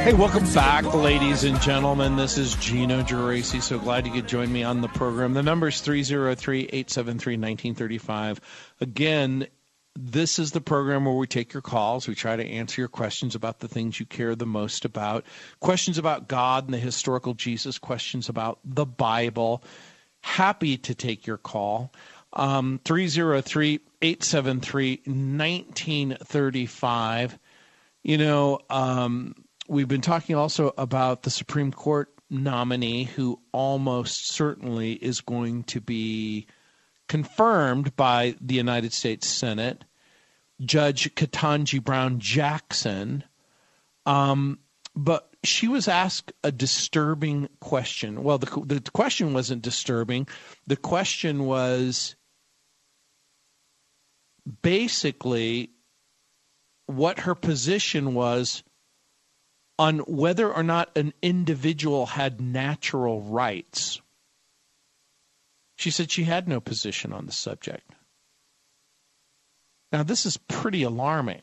Hey, welcome back, ladies and gentlemen. This is Gino Geraci. So glad you could join me on the program. The number is 303 873 1935. Again, this is the program where we take your calls. We try to answer your questions about the things you care the most about. Questions about God and the historical Jesus, questions about the Bible. Happy to take your call. Um, 303 873 1935. You know, um, we've been talking also about the Supreme Court nominee who almost certainly is going to be confirmed by the United States Senate, Judge Ketanji Brown Jackson. Um, but she was asked a disturbing question. Well, the, the question wasn't disturbing. The question was basically what her position was on whether or not an individual had natural rights. She said she had no position on the subject. Now, this is pretty alarming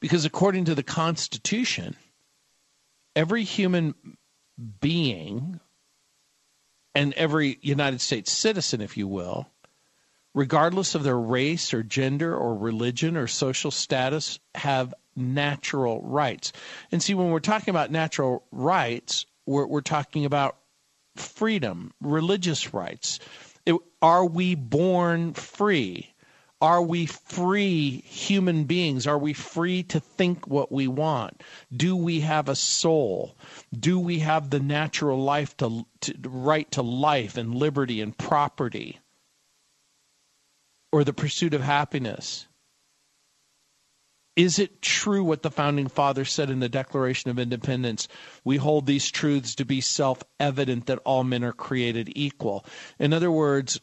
because, according to the Constitution, every human being and every United States citizen, if you will, regardless of their race or gender or religion or social status, have natural rights. And see, when we're talking about natural rights, we're, we're talking about freedom, religious rights. It, are we born free? Are we free human beings? Are we free to think what we want? Do we have a soul? Do we have the natural life to, to right to life and liberty and property? Or the pursuit of happiness? Is it true what the founding fathers said in the Declaration of Independence? We hold these truths to be self evident that all men are created equal. In other words,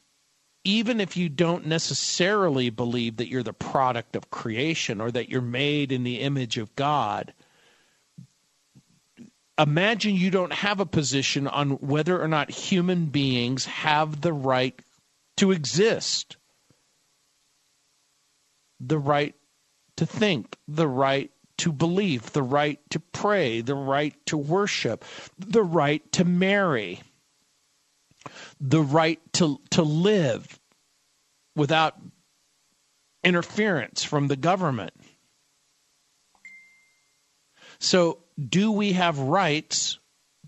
even if you don't necessarily believe that you're the product of creation or that you're made in the image of God, imagine you don't have a position on whether or not human beings have the right to exist the right to think, the right to believe, the right to pray, the right to worship, the right to marry, the right to, to live without interference from the government. So, do we have rights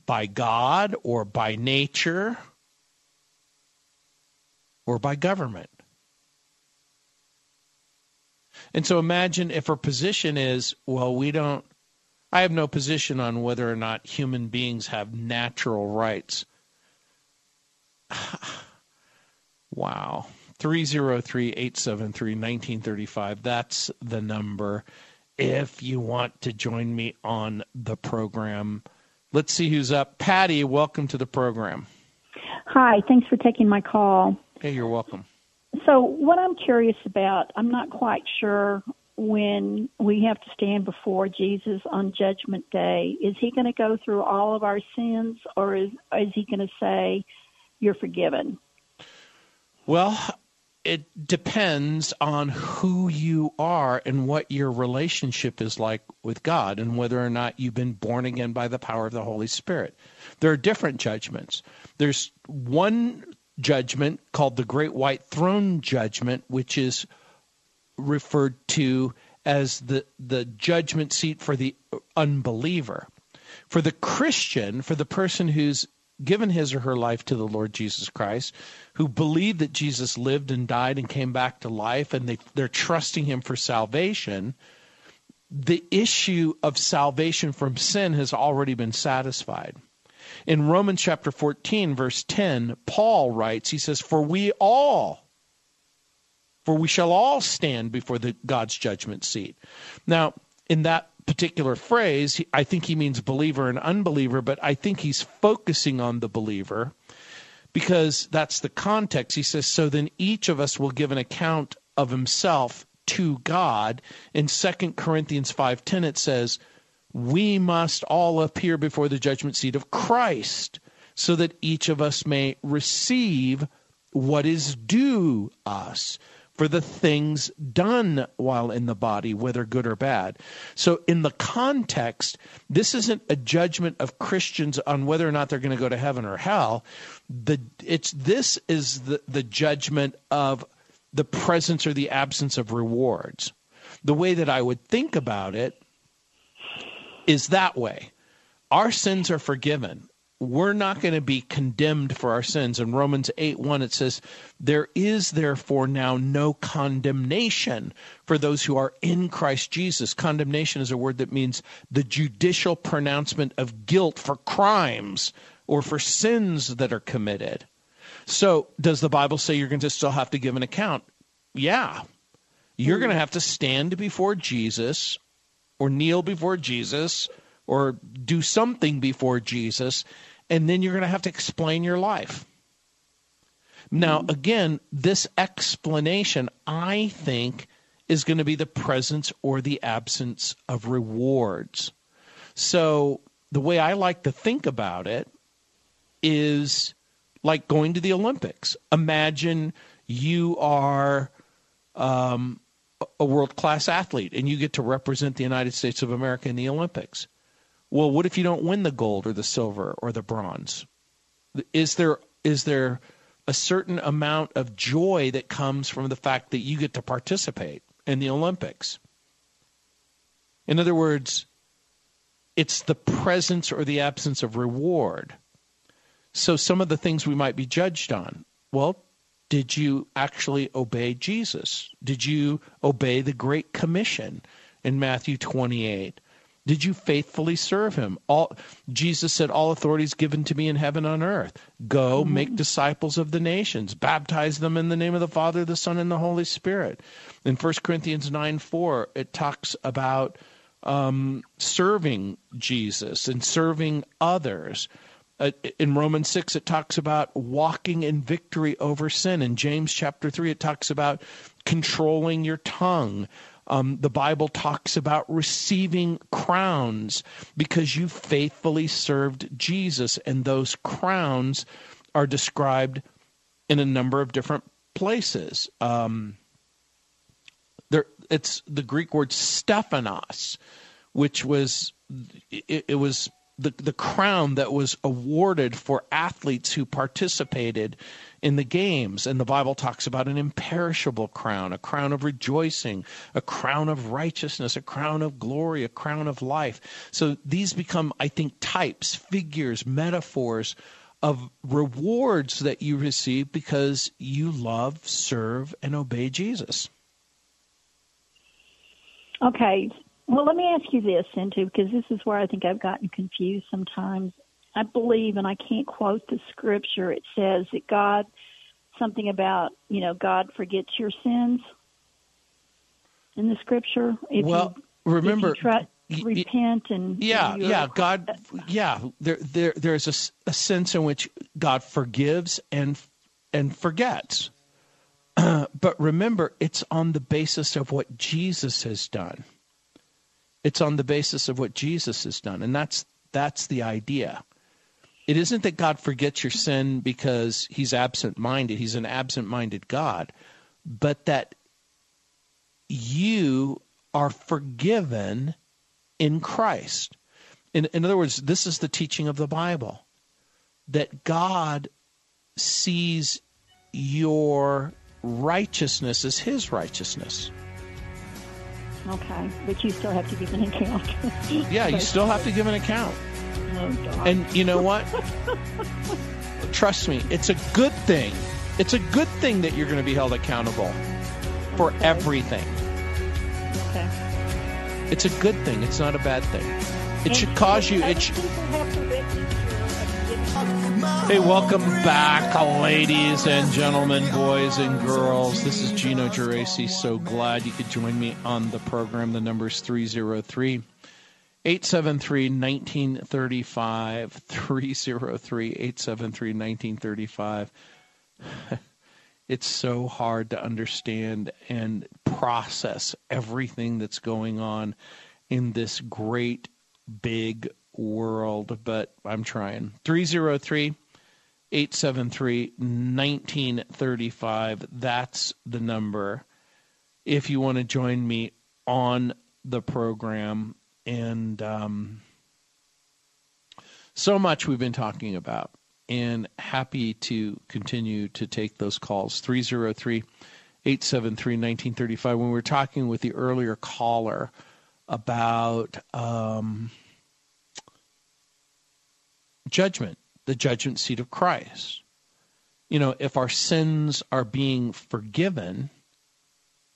by God or by nature or by government? And so imagine if her position is, well, we don't, I have no position on whether or not human beings have natural rights. wow. 303 873 1935. That's the number. If you want to join me on the program, let's see who's up. Patty, welcome to the program. Hi, thanks for taking my call. Hey, you're welcome. So, what I'm curious about, I'm not quite sure when we have to stand before Jesus on Judgment Day. Is he going to go through all of our sins, or is, is he going to say, You're forgiven? Well, it depends on who you are and what your relationship is like with God and whether or not you've been born again by the power of the Holy Spirit. There are different judgments. There's one judgment called the Great White Throne Judgment, which is referred to as the, the judgment seat for the unbeliever. For the Christian, for the person who's given his or her life to the Lord Jesus Christ, who believe that Jesus lived and died and came back to life, and they, they're trusting him for salvation, the issue of salvation from sin has already been satisfied. In Romans chapter 14, verse 10, Paul writes, he says, For we all, for we shall all stand before the God's judgment seat. Now, in that particular phrase, I think he means believer and unbeliever, but I think he's focusing on the believer because that's the context. He says, So then each of us will give an account of himself to God. In 2 Corinthians 5:10 it says, "We must all appear before the judgment seat of Christ, so that each of us may receive what is due us." for the things done while in the body, whether good or bad. So, in the context, this isn't a judgment of Christians on whether or not they're going to go to heaven or hell. The it's this is the, the judgment of the presence or the absence of rewards. The way that I would think about it is that way. Our sins are forgiven we're not going to be condemned for our sins. In Romans 8 1, it says, There is therefore now no condemnation for those who are in Christ Jesus. Condemnation is a word that means the judicial pronouncement of guilt for crimes or for sins that are committed. So, does the Bible say you're going to still have to give an account? Yeah. You're going to mm. have to stand before Jesus or kneel before Jesus or do something before Jesus, and then you're going to have to explain your life. Now, again, this explanation, I think, is going to be the presence or the absence of rewards. So, the way I like to think about it is like going to the Olympics. Imagine you are um, a world class athlete and you get to represent the United States of America in the Olympics. Well, what if you don't win the gold or the silver or the bronze? Is there is there a certain amount of joy that comes from the fact that you get to participate in the Olympics? In other words, it's the presence or the absence of reward. So some of the things we might be judged on. Well, did you actually obey Jesus? Did you obey the Great Commission in Matthew 28? Did you faithfully serve him? All Jesus said, All authority is given to me in heaven and on earth. Go mm-hmm. make disciples of the nations, baptize them in the name of the Father, the Son, and the Holy Spirit. In 1 Corinthians 9 4, it talks about um, serving Jesus and serving others. Uh, in Romans 6, it talks about walking in victory over sin. In James chapter 3, it talks about controlling your tongue. Um, the Bible talks about receiving crowns because you faithfully served Jesus, and those crowns are described in a number of different places. Um, there, it's the Greek word Stephanos, which was it, it was the the crown that was awarded for athletes who participated in the games. And the Bible talks about an imperishable crown, a crown of rejoicing, a crown of righteousness, a crown of glory, a crown of life. So these become, I think, types, figures, metaphors of rewards that you receive because you love, serve, and obey Jesus. Okay. Well, let me ask you this, Into, because this is where I think I've gotten confused sometimes. I believe, and I can't quote the scripture, it says that God, something about, you know, God forgets your sins in the scripture. If well, you, remember. If you try, repent and yeah yeah god uh, yeah there there there's a, a sense in which god forgives and and forgets but remember it's on the basis of what jesus has done it's on the basis of what jesus has done. And that's that's the idea. It isn't that God forgets your sin because he's absent minded, he's an absent minded God, but that you are forgiven in Christ. In, in other words, this is the teaching of the Bible. That God sees your righteousness as his righteousness. Okay, but you still have to give an account. yeah, you still have to give an account. Oh, And you know what? Trust me, it's a good thing. It's a good thing that you're going to be held accountable for okay. everything. Okay. It's a good thing. It's not a bad thing. It and should cause you. It should. Hey, welcome back, ladies and gentlemen, boys and girls. This is Gino Geraci. So glad you could join me on the program. The number is 303 873 1935. 303 873 1935. It's so hard to understand and process everything that's going on in this great big world, but I'm trying. 303 873 1935. That's the number if you want to join me on the program. And um, so much we've been talking about, and happy to continue to take those calls. 303 873 1935. When we were talking with the earlier caller about um, judgment the judgment seat of Christ. You know, if our sins are being forgiven,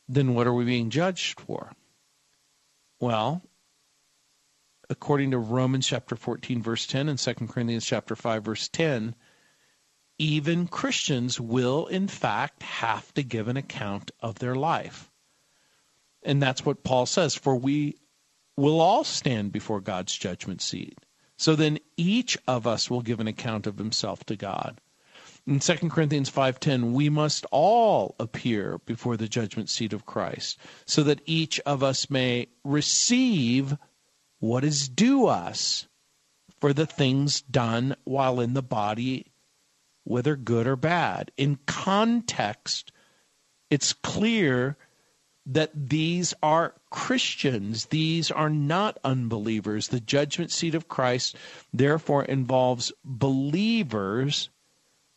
then what are we being judged for? Well, according to Romans chapter 14 verse 10 and 2 Corinthians chapter 5 verse 10, even Christians will in fact have to give an account of their life. And that's what Paul says, for we will all stand before God's judgment seat. So then each of us will give an account of himself to God. In 2 Corinthians 5:10, we must all appear before the judgment seat of Christ, so that each of us may receive what is due us for the things done while in the body, whether good or bad. In context, it's clear that these are Christians. These are not unbelievers. The judgment seat of Christ, therefore, involves believers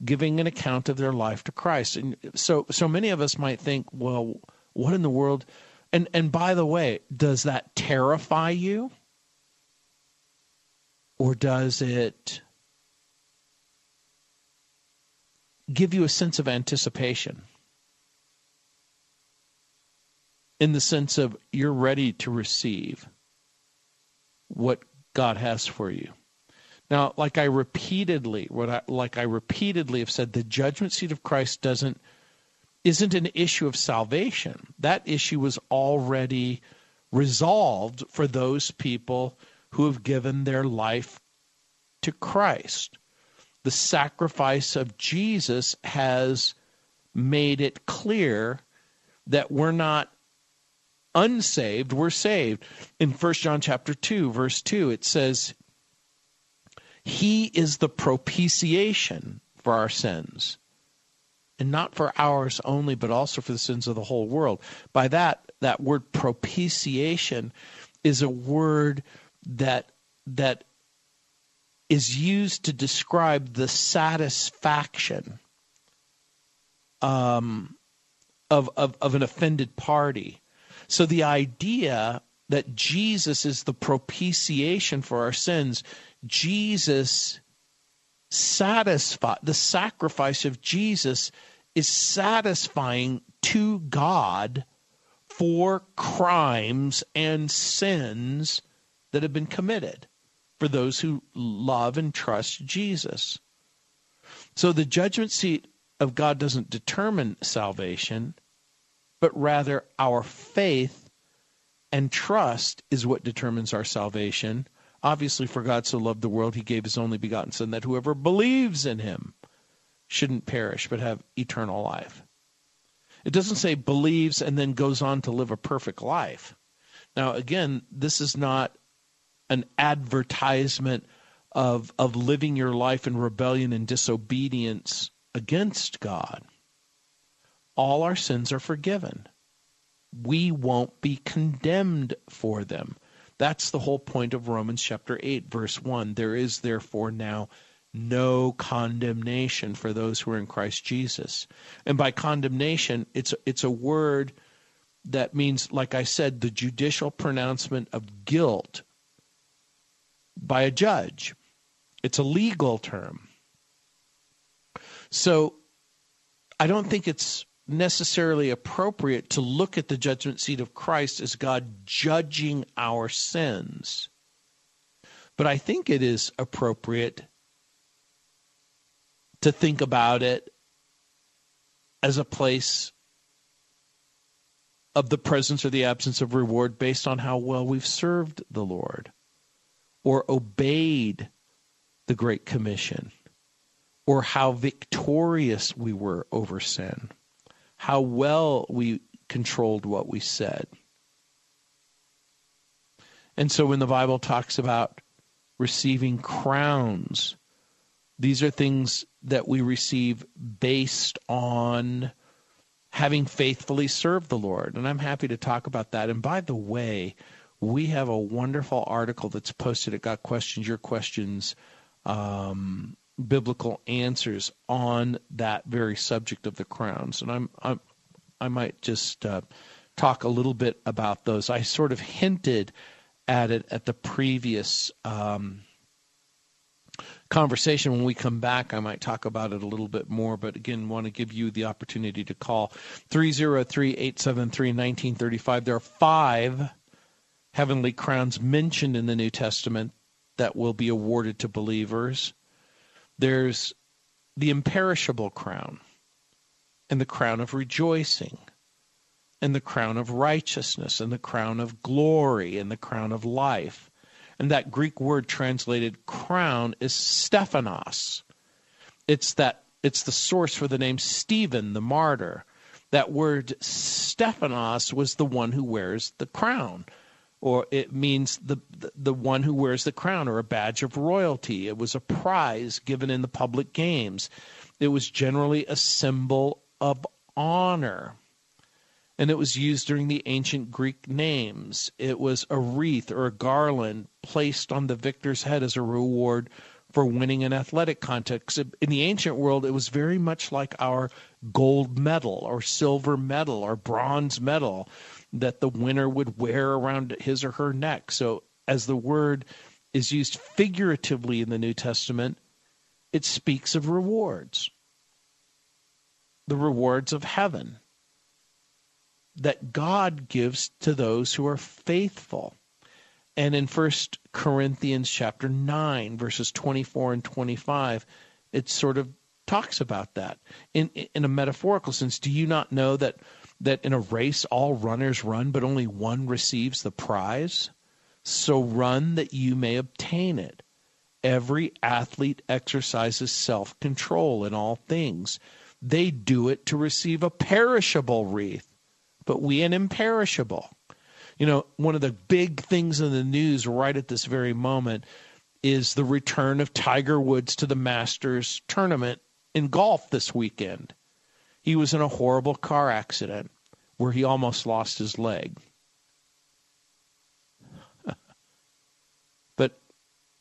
giving an account of their life to Christ. And so, so many of us might think, well, what in the world? And and by the way, does that terrify you, or does it give you a sense of anticipation? In the sense of you're ready to receive what God has for you. Now, like I repeatedly, what I, like I repeatedly have said, the judgment seat of Christ doesn't isn't an issue of salvation. That issue was already resolved for those people who have given their life to Christ. The sacrifice of Jesus has made it clear that we're not unsaved were saved. In 1 John chapter 2 verse 2 it says he is the propitiation for our sins and not for ours only but also for the sins of the whole world. By that that word propitiation is a word that that is used to describe the satisfaction um, of, of, of an offended party so the idea that Jesus is the propitiation for our sins, Jesus satisfy the sacrifice of Jesus is satisfying to God for crimes and sins that have been committed for those who love and trust Jesus. So the judgment seat of God doesn't determine salvation, but rather our faith and trust is what determines our salvation. Obviously, for God so loved the world, he gave his only begotten Son, that whoever believes in him shouldn't perish, but have eternal life. It doesn't say believes and then goes on to live a perfect life. Now, again, this is not an advertisement of, of living your life in rebellion and disobedience against God all our sins are forgiven. We won't be condemned for them. That's the whole point of Romans chapter 8, verse 1. There is therefore now no condemnation for those who are in Christ Jesus. And by condemnation, it's it's a word that means, like I said, the judicial pronouncement of guilt by a judge. It's a legal term. So I don't think it's necessarily appropriate to look at the judgment seat of Christ as God judging our sins. But I think it is appropriate to think about it as a place of the presence or the absence of reward based on how well we've served the Lord or obeyed the Great Commission or how victorious we were over sin, how well we controlled what we said. And so when the Bible talks about receiving crowns, these are things that we receive based on having faithfully served the Lord. And I'm happy to talk about that. And by the way, we have a wonderful article that's posted at Got Questions, Your Questions, um, Biblical Answers on that very subject of the crowns. And I'm, I'm I might just uh, talk a little bit about those. I sort of hinted at it at the previous um, conversation. When we come back, I might talk about it a little bit more. But again, want to give you the opportunity to call 303 873 1935. There are five heavenly crowns mentioned in the New Testament that will be awarded to believers. There's the imperishable crown and the crown of rejoicing and the crown of righteousness and the crown of glory and the crown of life. And that Greek word translated crown is Stephanos. It's that it's the source for the name Stephen the martyr. That word Stephanos was the one who wears the crown or it means the, the, one who wears the crown or a badge of royalty. It was a prize given in the public games. It was generally a symbol of honor and it was used during the ancient Greek names. It was a wreath or a garland placed on the victor's head as a reward for winning an athletic contest. In the ancient world, it was very much like our gold medal or silver medal or bronze medal that the winner would wear around his or her neck. So, as the word is used figuratively in the New Testament, it speaks of rewards the rewards of heaven that God gives to those who are faithful. And in 1 Corinthians chapter 9 verses 24 and 25 it sort of talks about that in in a metaphorical sense do you not know that that in a race all runners run but only one receives the prize so run that you may obtain it every athlete exercises self-control in all things they do it to receive a perishable wreath but we an imperishable. You know, one of the big things in the news right at this very moment is the return of Tiger Woods to the Masters tournament in golf this weekend. He was in a horrible car accident where he almost lost his leg. but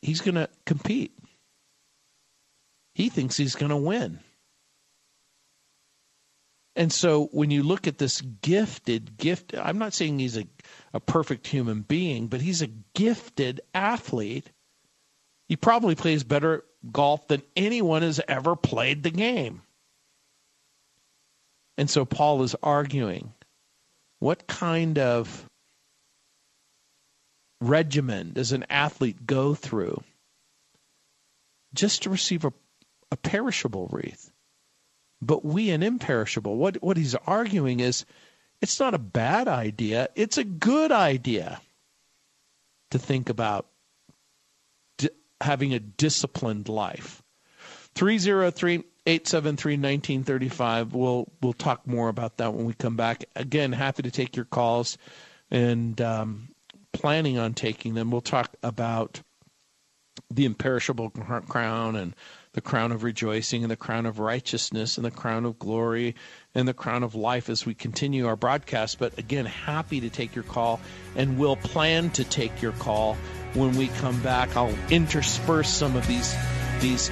he's going to compete. He thinks he's going to win. And so when you look at this gifted, gift, I'm not saying he's a, a perfect human being, but he's a gifted athlete. He probably plays better golf than anyone has ever played the game. And so Paul is arguing what kind of regimen does an athlete go through just to receive a, a perishable wreath? but we an imperishable. What what he's arguing is it's not a bad idea, it's a good idea to think about having a disciplined life. 303 873 1935. We'll, we'll talk more about that when we come back. Again, happy to take your calls and um, planning on taking them. We'll talk about the imperishable crown and the crown of rejoicing and the crown of righteousness and the crown of glory and the crown of life as we continue our broadcast. But again, happy to take your call and we'll plan to take your call when we come back. I'll intersperse some of these these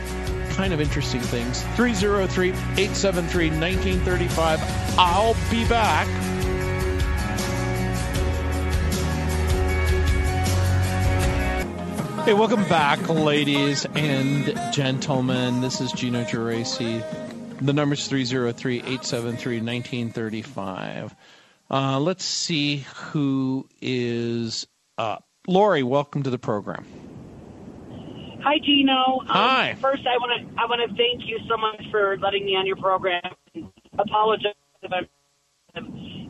kind of interesting things. 303 873 1935. I'll be back. Hey, welcome back, ladies and gentlemen. This is Gino Geraci. The number's 303 873 1935. Uh, let's see who is up. Lori, welcome to the program. Hi, Gino. Um, Hi. First, I want to I want to thank you so much for letting me on your program. Apologize if I'm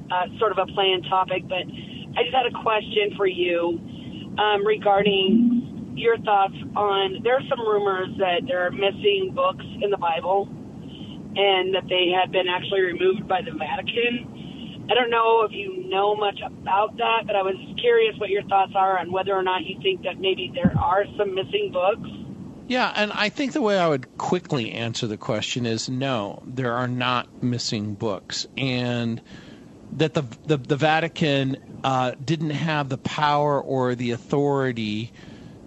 uh, sort of a planned topic, but I just had a question for you um, regarding your thoughts on. There are some rumors that there are missing books in the Bible, and that they had been actually removed by the Vatican. I don't know if you know much about that, but I was curious what your thoughts are on whether or not you think that maybe there are some missing books. Yeah, and I think the way I would quickly answer the question is no, there are not missing books, and that the the, the Vatican uh, didn't have the power or the authority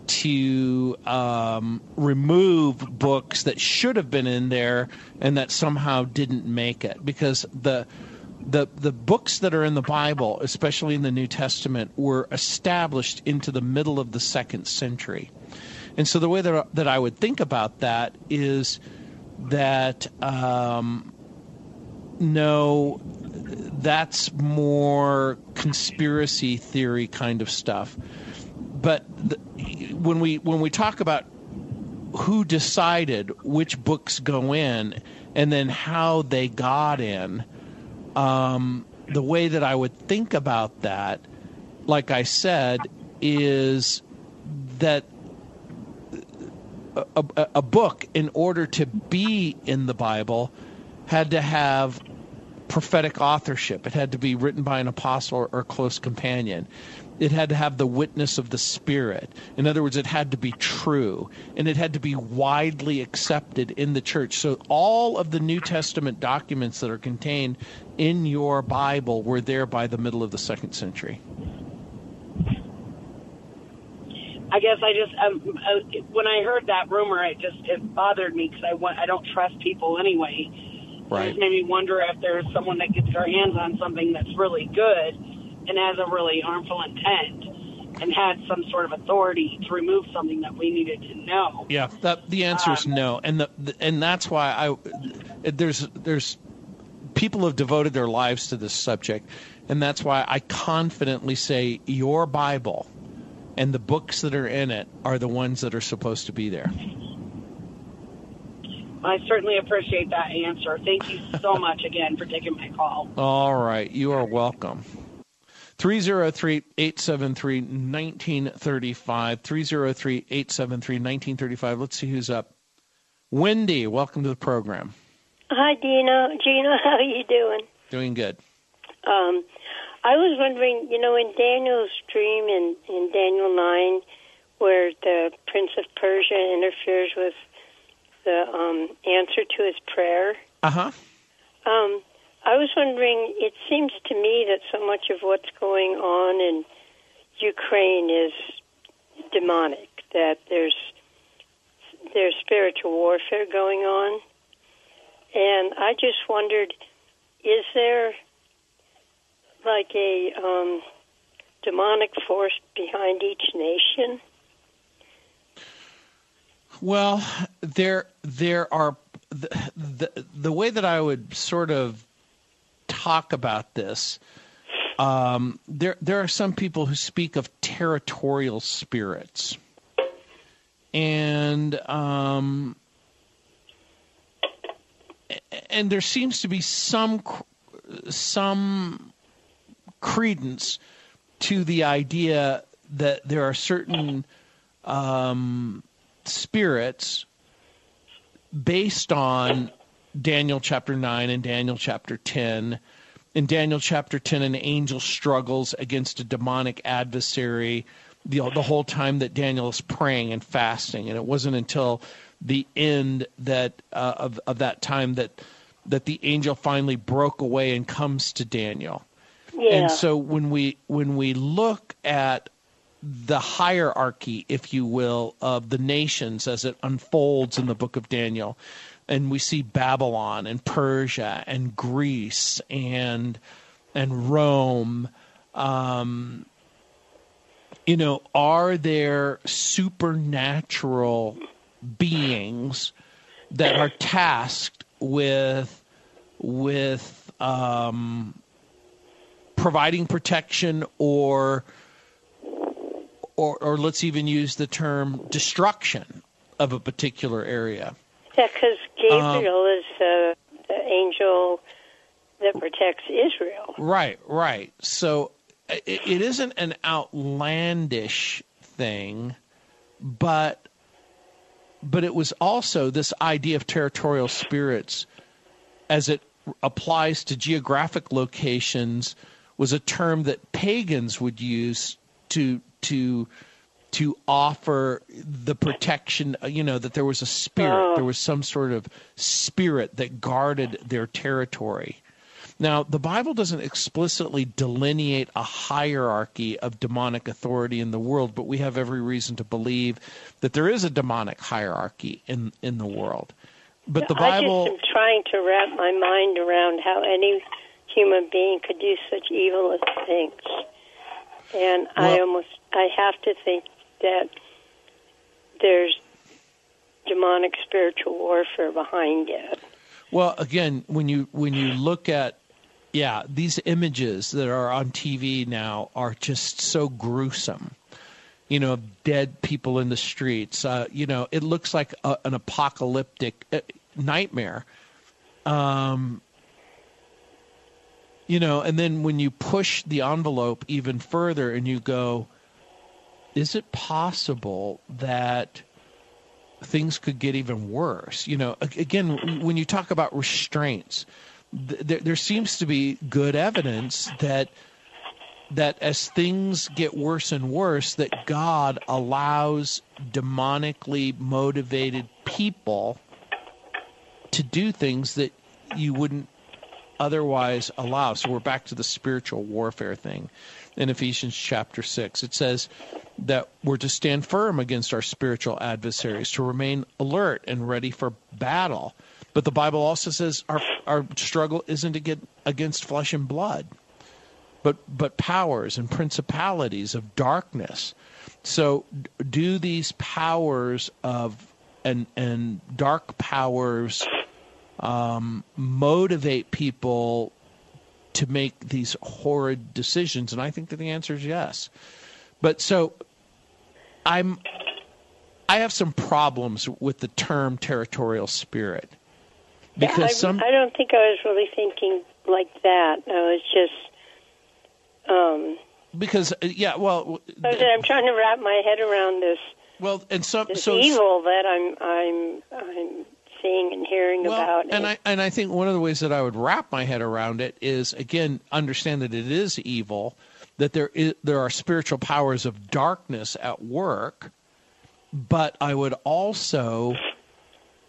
to um, remove books that should have been in there and that somehow didn't make it because the the the books that are in the Bible, especially in the New Testament, were established into the middle of the second century. And so the way that that I would think about that is that um, no, that's more conspiracy theory kind of stuff. But the, when we when we talk about who decided which books go in and then how they got in, um, the way that I would think about that, like I said, is that a, a, a book, in order to be in the Bible, had to have prophetic authorship. It had to be written by an apostle or, close companion. It had to have the witness of the Spirit. In other words, it had to be true. And it had to be widely accepted in the church. So all of the New Testament documents that are contained in your Bible were there by the middle of the second century. I guess I just um, uh, when I heard that rumor, it just it bothered me because I want I don't trust people anyway. Right. It just made me wonder if there's someone that gets their hands on something that's really good and has a really harmful intent and had some sort of authority to remove something that we needed to know. Yeah, that the answer is um, no, and the, the and that's why I there's there's people have devoted their lives to this subject, and that's why I confidently say your Bible and the books that are in it are the ones that are supposed to be there. I certainly appreciate that answer. Thank you so much again for taking my call. All right, you are welcome. 303-873-1935 303-873-1935 let's see who's up wendy welcome to the program Hi, Dino. Gina, how are you doing? doing good Um, I was wondering, you know, in Daniel's dream in, in Daniel 9, where the Prince of Persia interferes with the um, answer to his prayer, uh-huh um, I was wondering, it seems to me that so much of what's going on in Ukraine is demonic, that there's there's spiritual warfare going on. And I just wondered, is there like a um, demonic force behind each nation? Well, there there are the, the the way that I would sort of talk about this. Um, there there are some people who speak of territorial spirits, and um, and there seems to be some some credence to the idea that there are certain um, spirits based on Daniel chapter 9 and Daniel chapter 10. In Daniel chapter 10, an angel struggles against a demonic adversary the, the whole time that Daniel is praying and fasting. And it wasn't until the end that uh, of, of that time that that the angel finally broke away and comes to Daniel. Yeah. And so when we when we look at the hierarchy, if you will, of the nations as it unfolds in the book of Daniel, and we see Babylon and Persia and Greece and and Rome, um, you know, are there supernatural beings that are tasked with with um, providing protection or or or let's even use the term destruction of a particular area. Yeah, because Gabriel um, is uh, the angel that protects Israel. Right, right. So it, it isn't an outlandish thing, but but it was also this idea of territorial spirits as it applies to geographic locations was a term that pagans would use to to to offer the protection you know that there was a spirit oh. there was some sort of spirit that guarded their territory. Now the bible doesn't explicitly delineate a hierarchy of demonic authority in the world but we have every reason to believe that there is a demonic hierarchy in in the world. But the bible i just am trying to wrap my mind around how any human being could do such evil things and well, i almost i have to think that there's demonic spiritual warfare behind it. Well, again, when you when you look at yeah, these images that are on TV now are just so gruesome. You know, dead people in the streets. Uh, you know, it looks like a, an apocalyptic uh, nightmare. Um, you know, and then when you push the envelope even further and you go, is it possible that things could get even worse? You know, again, when you talk about restraints, there, there seems to be good evidence that that as things get worse and worse, that God allows demonically motivated people to do things that you wouldn't otherwise allow. So we're back to the spiritual warfare thing in Ephesians chapter 6. It says that we're to stand firm against our spiritual adversaries, to remain alert and ready for battle. But the Bible also says our our struggle isn't to get against flesh and blood, but but powers and principalities of darkness. So do these powers of and and dark powers um, motivate people to make these horrid decisions? And I think that the answer is yes. But so I'm I have some problems with the term territorial spirit because yeah, I, some I don't think I was really thinking like that. I was just um because uh, yeah, well I'm trying to wrap my head around this well, and some this so evil that I'm I'm I'm seeing and hearing well, about. And I and I think one of the ways that I would wrap my head around it is again understand that it is evil, that there is there are spiritual powers of darkness at work, but I would also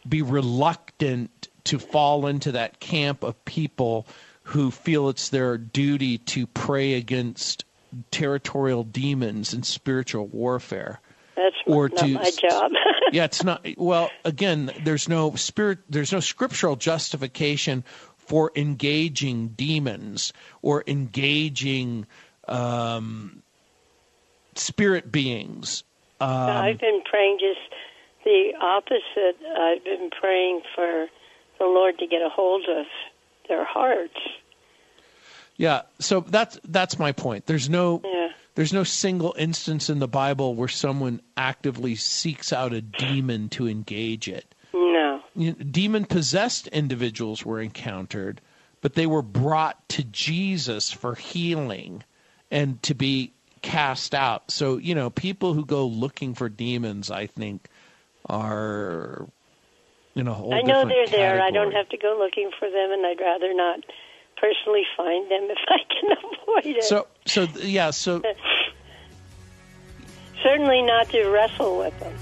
be reluctant to fall into that camp of people who feel it's their duty to pray against territorial demons and spiritual warfare. That's or not to, my job. yeah, it's not. Well, again, there's no spirit. There's no scriptural justification for engaging demons or engaging um, spirit beings. Um, I've been praying just the opposite. I've been praying for the Lord to get a hold of their hearts. Yeah, so that's that's my point. There's no yeah. There's no single instance in the Bible where someone actively seeks out a demon to engage it. No. Demon possessed individuals were encountered, but they were brought to Jesus for healing and to be cast out. So, you know, people who go looking for demons, I think, are in a whole different I know they're category. there. I don't have to go looking for them, and I'd rather not personally find them if I can avoid it. So, so yeah, so certainly not to wrestle with them.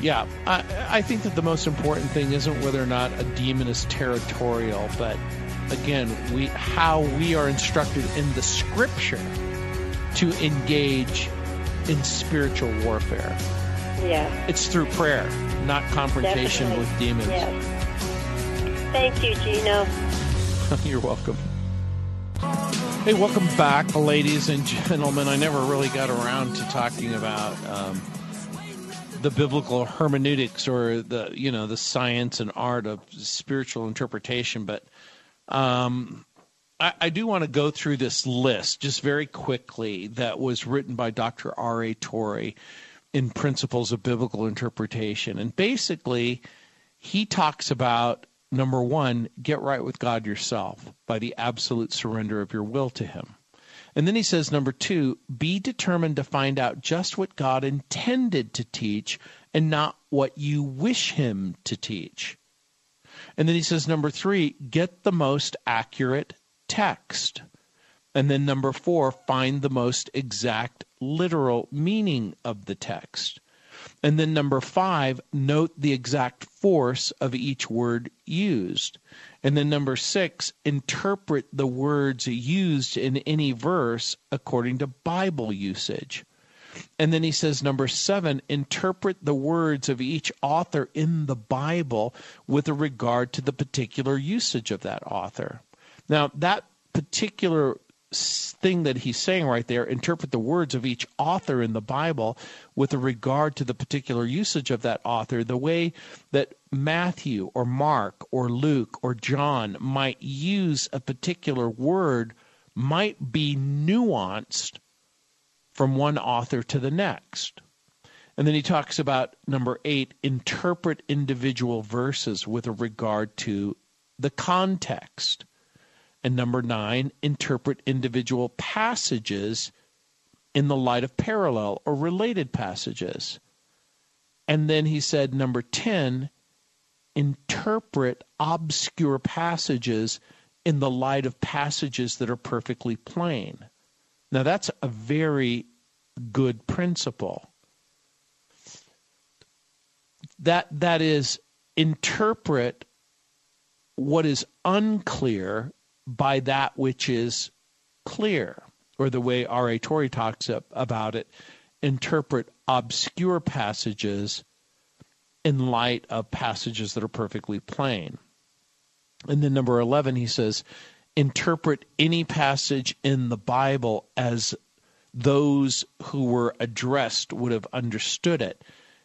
Yeah, I, I think that the most important thing isn't whether or not a demon is territorial, but again, we how we are instructed in the Scripture to engage in spiritual warfare. Yeah, it's through prayer, not confrontation Definitely. with demons. Yes. Thank you, Gino. You're welcome. Hey, welcome back, ladies and gentlemen. I never really got around to talking about um, the biblical hermeneutics or the you know the science and art of spiritual interpretation, but um, I, I do want to go through this list just very quickly that was written by Dr. R. A. Torrey in Principles of Biblical Interpretation. And basically, he talks about number one, get right with God yourself by the absolute surrender of your will to Him. And then he says, number two, be determined to find out just what God intended to teach and not what you wish Him to teach. And then he says, number three, get the most accurate text. And then number four, find the most exact literal meaning of the text. And then number five, note the exact force of each word used. And then number six, interpret the words used in any verse according to Bible usage. And then he says, number seven, interpret the words of each author in the Bible with a regard to the particular usage of that author. Now, that particular thing that he's saying right there interpret the words of each author in the Bible with a regard to the particular usage of that author, the way that Matthew or Mark or Luke or John might use a particular word might be nuanced from one author to the next. And then he talks about number eight, interpret individual verses with a regard to the context. And number nine, interpret individual passages in the light of parallel or related passages. And then he said, number 10, interpret obscure passages in the light of passages that are perfectly plain. Now, that's a very good principle. That, that is, interpret what is unclear by that which is clear, or the way R.A. Torrey talks about it, interpret obscure passages in light of passages that are perfectly plain. And then number 11, he says, interpret any passage in the Bible as those who were addressed would have understood it.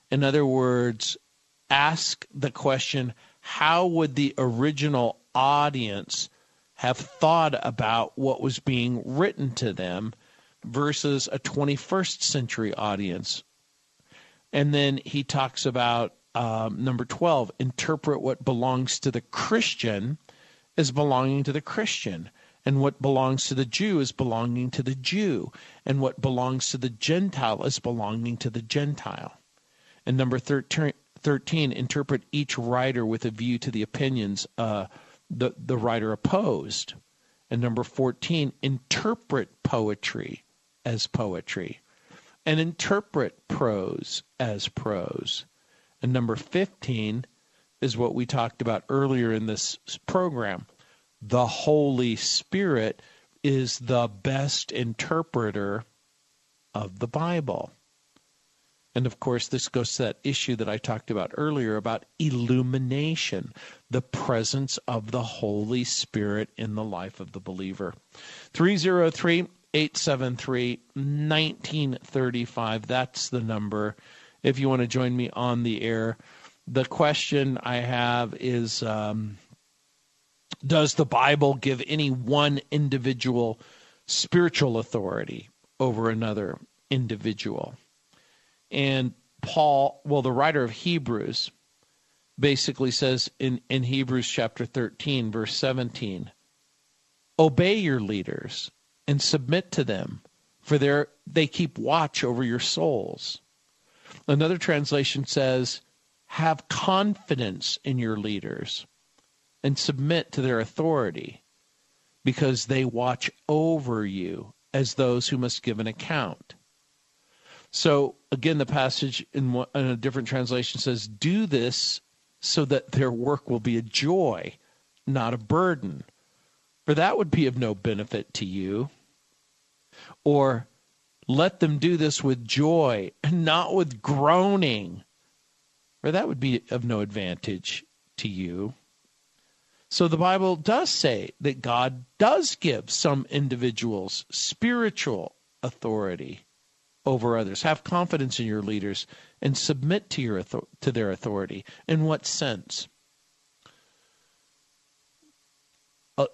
In other words, ask the question how would the original audience have thought about what was being written to them versus a 21st century audience. And then he talks about um, number 12 interpret what belongs to the Christian as belonging to the Christian, and what belongs to the Jew as belonging to the Jew, and what belongs to the Gentile as belonging to the Gentile. And number 13, 13 interpret each writer with a view to the opinions uh, the, the writer opposed. And number 14, interpret poetry as poetry and interpret prose as prose. And number 15 is what we talked about earlier in this program. The Holy Spirit is the best interpreter of the Bible. And of course, this goes to that issue that I talked about earlier about illumination, the presence of the Holy Spirit in the life of the believer. 303 873 1935. That's the number if you want to join me on the air. The question I have is um, Does the Bible give any one individual spiritual authority over another individual? And Paul, well, the writer of Hebrews basically says in, in Hebrews chapter 13, verse 17, obey your leaders and submit to them, for they keep watch over your souls. Another translation says, have confidence in your leaders and submit to their authority because they watch over you as those who must give an account. So again, the passage in, one, in a different translation says, "Do this so that their work will be a joy, not a burden, for that would be of no benefit to you." Or let them do this with joy and not with groaning, for that would be of no advantage to you. So the Bible does say that God does give some individuals spiritual authority over others. Have confidence in your leaders and submit to your to their authority. In what sense? A,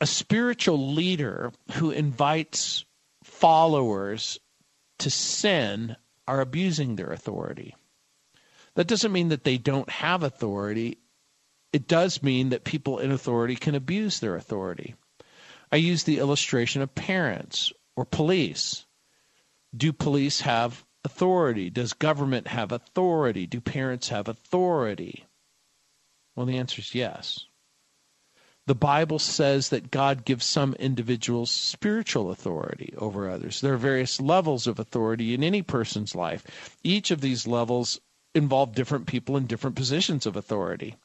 a spiritual leader who invites followers to sin are abusing their authority. That doesn't mean that they don't have authority. It does mean that people in authority can abuse their authority. I use the illustration of parents or police. Do police have authority? Does government have authority? Do parents have authority? Well, the answer is yes. The Bible says that God gives some individuals spiritual authority over others. There are various levels of authority in any person's life. Each of these levels involve different people in different positions of authority.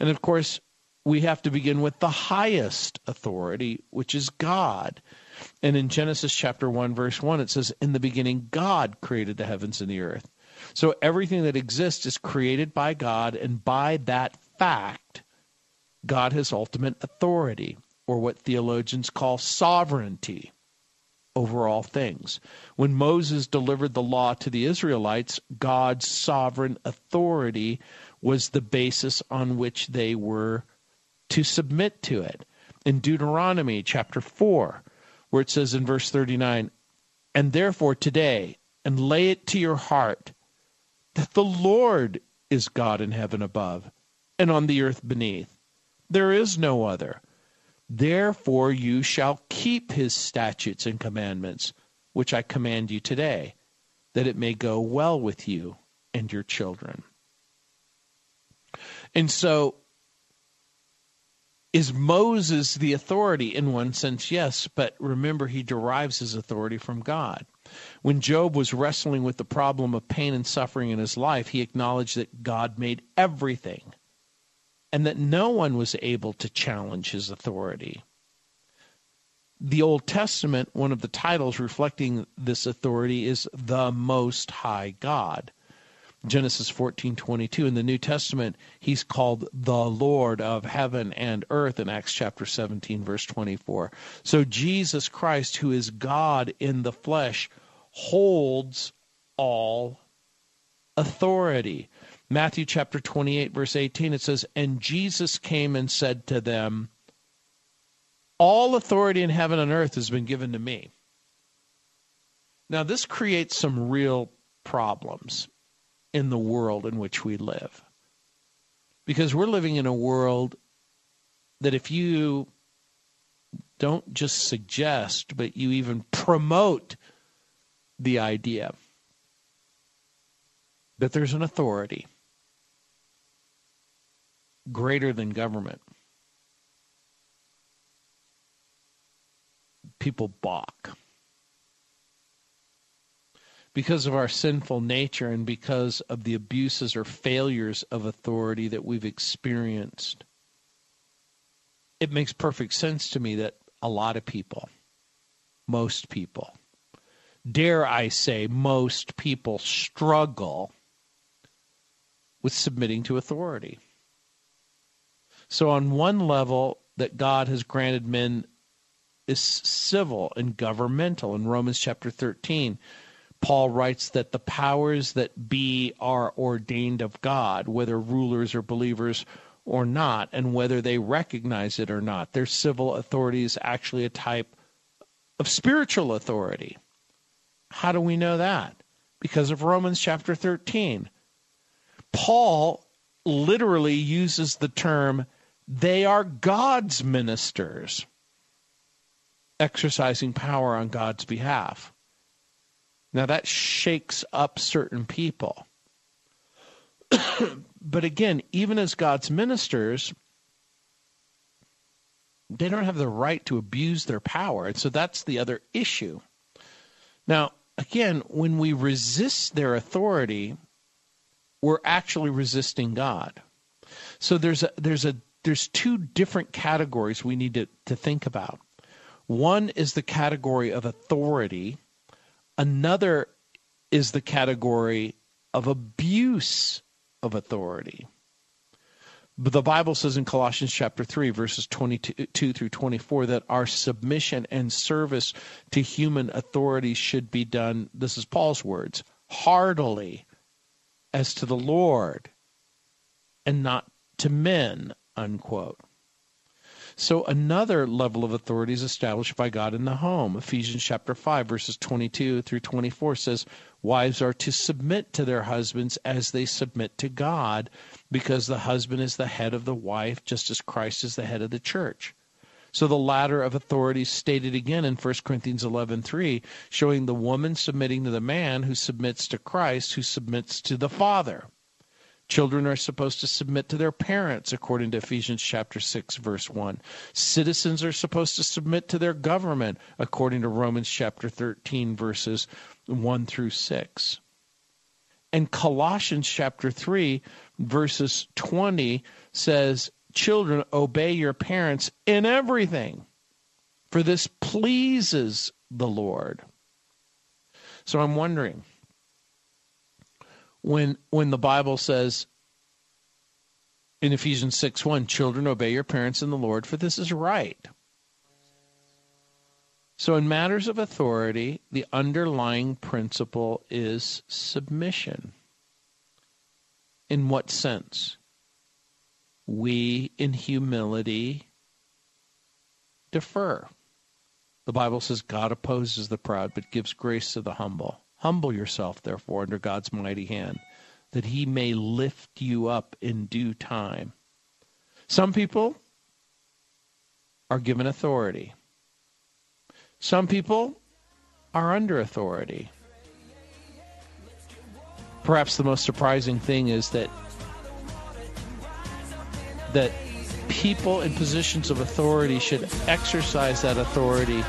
And of course, we have to begin with the highest authority, which is God. And in Genesis chapter 1, verse 1, it says, In the beginning, God created the heavens and the earth. So everything that exists is created by God, and by that fact, God has ultimate authority, or what theologians call sovereignty over all things. When Moses delivered the law to the Israelites, God's sovereign authority was the basis on which they were to submit to it. In Deuteronomy chapter 4, where it says in verse 39, And therefore today, and lay it to your heart, that the Lord is God in heaven above, and on the earth beneath. There is no other. Therefore you shall keep his statutes and commandments, which I command you today, that it may go well with you and your children. And so is Moses the authority? In one sense, yes, but remember, he derives his authority from God. When Job was wrestling with the problem of pain and suffering in his life, he acknowledged that God made everything and that no one was able to challenge his authority. The Old Testament, one of the titles reflecting this authority is the Most High God. Genesis 14:22 in the New Testament he's called the Lord of heaven and earth in Acts chapter 17 verse 24. So Jesus Christ who is God in the flesh holds all authority. Matthew chapter 28 verse 18 it says and Jesus came and said to them all authority in heaven and earth has been given to me. Now this creates some real problems in the world in which we live. Because we're living in a world that if you don't just suggest, but you even promote the idea that there's an authority greater than government, people balk because of our sinful nature and because of the abuses or failures of authority that we've experienced, it makes perfect sense to me that a lot of people, most people, dare I say, most people struggle with submitting to authority. So, on one level, that God has granted men is civil and governmental. In Romans chapter 13, Paul writes that the powers that be are ordained of God, whether rulers or believers or not, and whether they recognize it or not. Their civil authority is actually a type of spiritual authority. How do we know that? Because of Romans chapter 13. Paul literally uses the term, they are God's ministers, exercising power on God's behalf. Now that shakes up certain people. but again, even as God's ministers, they don't have the right to abuse their power. And so that's the other issue. Now, again, when we resist their authority, we're actually resisting God. So there's a there's a there's two different categories we need to, to think about. One is the category of authority, Another is the category of abuse of authority. But the Bible says in Colossians chapter 3, verses 22 through 24, that our submission and service to human authorities should be done, this is Paul's words, heartily as to the Lord and not to men, unquote. So another level of authority is established by God in the home. Ephesians chapter 5 verses 22 through 24 says, "Wives are to submit to their husbands as they submit to God, because the husband is the head of the wife, just as Christ is the head of the church." So the ladder of authority stated again in 1 Corinthians 11:3, showing the woman submitting to the man who submits to Christ, who submits to the Father. Children are supposed to submit to their parents, according to Ephesians chapter 6, verse 1. Citizens are supposed to submit to their government, according to Romans chapter 13, verses 1 through 6. And Colossians chapter 3, verses 20 says, Children, obey your parents in everything, for this pleases the Lord. So I'm wondering when when the Bible says in Ephesians 6 1, children obey your parents in the Lord, for this is right. So, in matters of authority, the underlying principle is submission. In what sense? We, in humility, defer. The Bible says God opposes the proud, but gives grace to the humble. Humble yourself, therefore, under God's mighty hand, that he may lift you up in due time. Some people are given authority. Some people are under authority. Perhaps the most surprising thing is that that people in positions of authority should exercise that authority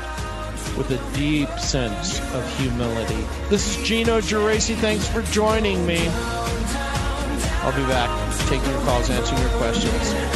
with a deep sense of humility. This is Gino Geraci. Thanks for joining me. I'll be back taking your calls, answering your questions.